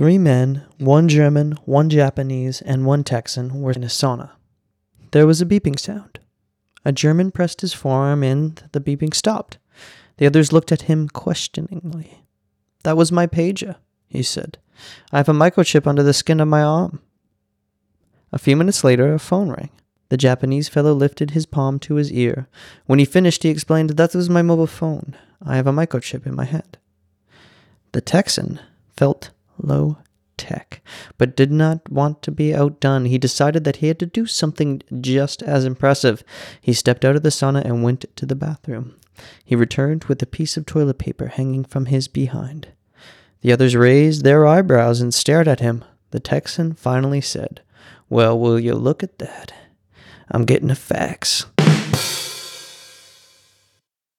Three men, one German, one Japanese, and one Texan, were in a sauna. There was a beeping sound. A German pressed his forearm and the beeping stopped. The others looked at him questioningly. That was my pager, he said. I have a microchip under the skin of my arm. A few minutes later, a phone rang. The Japanese fellow lifted his palm to his ear. When he finished, he explained, That was my mobile phone. I have a microchip in my head. The Texan felt low tech, but did not want to be outdone. He decided that he had to do something just as impressive. He stepped out of the sauna and went to the bathroom. He returned with a piece of toilet paper hanging from his behind. The others raised their eyebrows and stared at him. The Texan finally said, Well, will you look at that? I'm getting a fax.